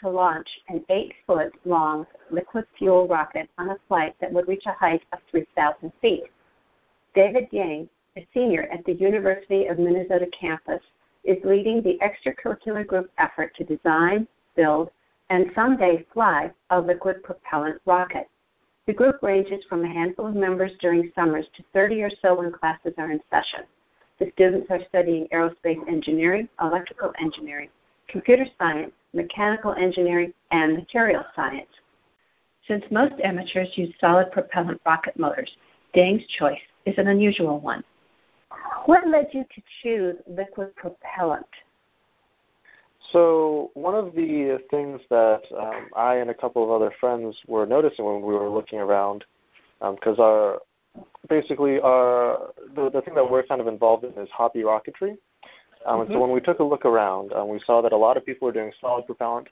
to launch an eight foot long liquid fuel rocket on a flight that would reach a height of 3,000 feet. David Yang, a senior at the University of Minnesota campus, is leading the extracurricular group effort to design, build, and someday fly a liquid propellant rocket. The group ranges from a handful of members during summers to 30 or so when classes are in session. The students are studying aerospace engineering, electrical engineering, computer science, mechanical engineering, and material science. Since most amateurs use solid propellant rocket motors, Dang's choice is an unusual one. What led you to choose liquid propellant? So one of the things that um, I and a couple of other friends were noticing when we were looking around, because um, our basically our the, the thing that we're kind of involved in is hobby rocketry. Um, mm-hmm. And so when we took a look around, um, we saw that a lot of people were doing solid propellant.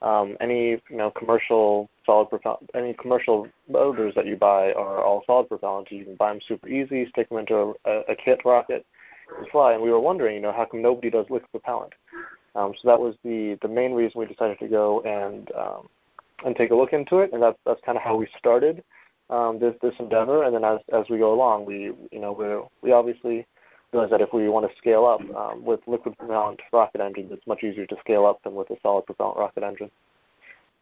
Um, any you know commercial solid propellant, any commercial motors that you buy are all solid propellant. You can buy them super easy, stick them into a, a kit rocket, and fly. And we were wondering, you know, how come nobody does liquid propellant? Um, so that was the the main reason we decided to go and um, and take a look into it, and that's that's kind of how we started um, this this endeavor. And then as as we go along, we you know we we obviously realize that if we want to scale up um, with liquid propellant rocket engines, it's much easier to scale up than with a solid propellant rocket engine.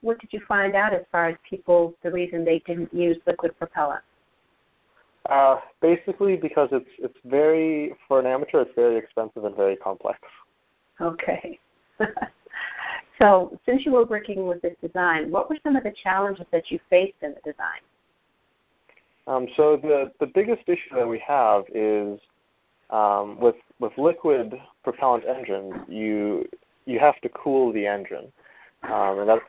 What did you find out as far as people the reason they didn't use liquid propellant? Uh, basically, because it's it's very for an amateur, it's very expensive and very complex. Okay. so, since you were working with this design, what were some of the challenges that you faced in the design? Um, so the the biggest issue that we have is um, with with liquid propellant engines, you you have to cool the engine, um, and that's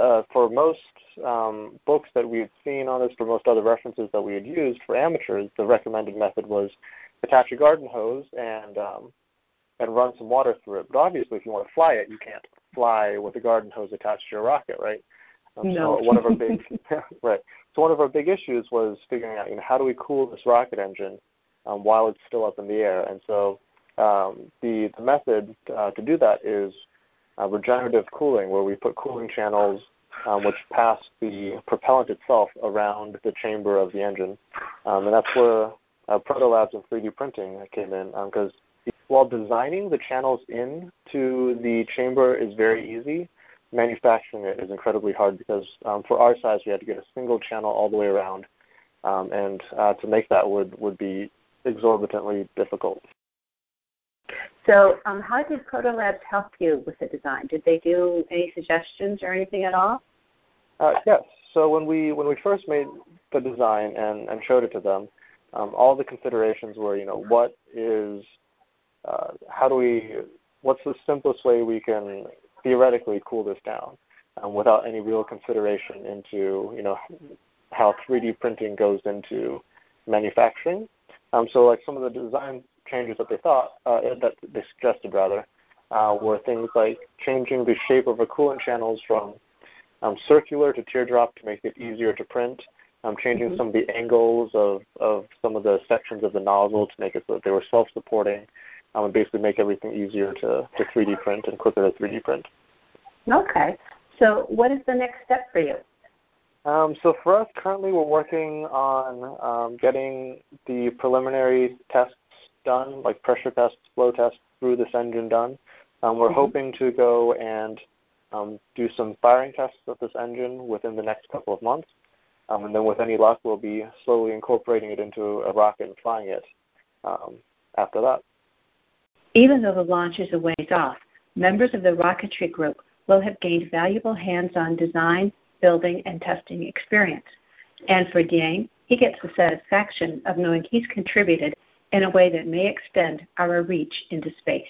uh, for most um, books that we had seen on this, for most other references that we had used for amateurs, the recommended method was attach a garden hose and um, and run some water through it. But obviously, if you want to fly it, you can't fly with a garden hose attached to your rocket, right? Um, no. So one of our big right. So one of our big issues was figuring out, you know, how do we cool this rocket engine um, while it's still up in the air? And so um, the the method uh, to do that is uh, regenerative cooling, where we put cooling channels um, which pass the propellant itself around the chamber of the engine, um, and that's where uh, Proto Labs and 3D printing came in because while designing the channels into the chamber is very easy, manufacturing it is incredibly hard because um, for our size we had to get a single channel all the way around, um, and uh, to make that would would be exorbitantly difficult. So, um, how did Proto Labs help you with the design? Did they do any suggestions or anything at all? Uh, yes. So when we when we first made the design and, and showed it to them, um, all the considerations were, you know, what is, uh, how do we, what's the simplest way we can theoretically cool this down um, without any real consideration into, you know, how 3D printing goes into manufacturing. Um, so like some of the design changes that they thought, uh, that they suggested rather, uh, were things like changing the shape of a coolant channels from um, circular to teardrop to make it easier to print, um, changing mm-hmm. some of the angles of, of some of the sections of the nozzle to make it so that they were self-supporting, um, and basically make everything easier to, to 3D print and quicker to 3D print. Okay. So what is the next step for you? Um, so for us, currently we're working on um, getting the preliminary tests done, like pressure tests, flow tests through this engine done. Um, we're mm-hmm. hoping to go and um, do some firing tests of this engine within the next couple of months. Um, and then with any luck, we'll be slowly incorporating it into a rocket and flying it um, after that. Even though the launch is a ways off, members of the rocketry group will have gained valuable hands-on design, building, and testing experience. And for Dieng, he gets the satisfaction of knowing he's contributed in a way that may extend our reach into space.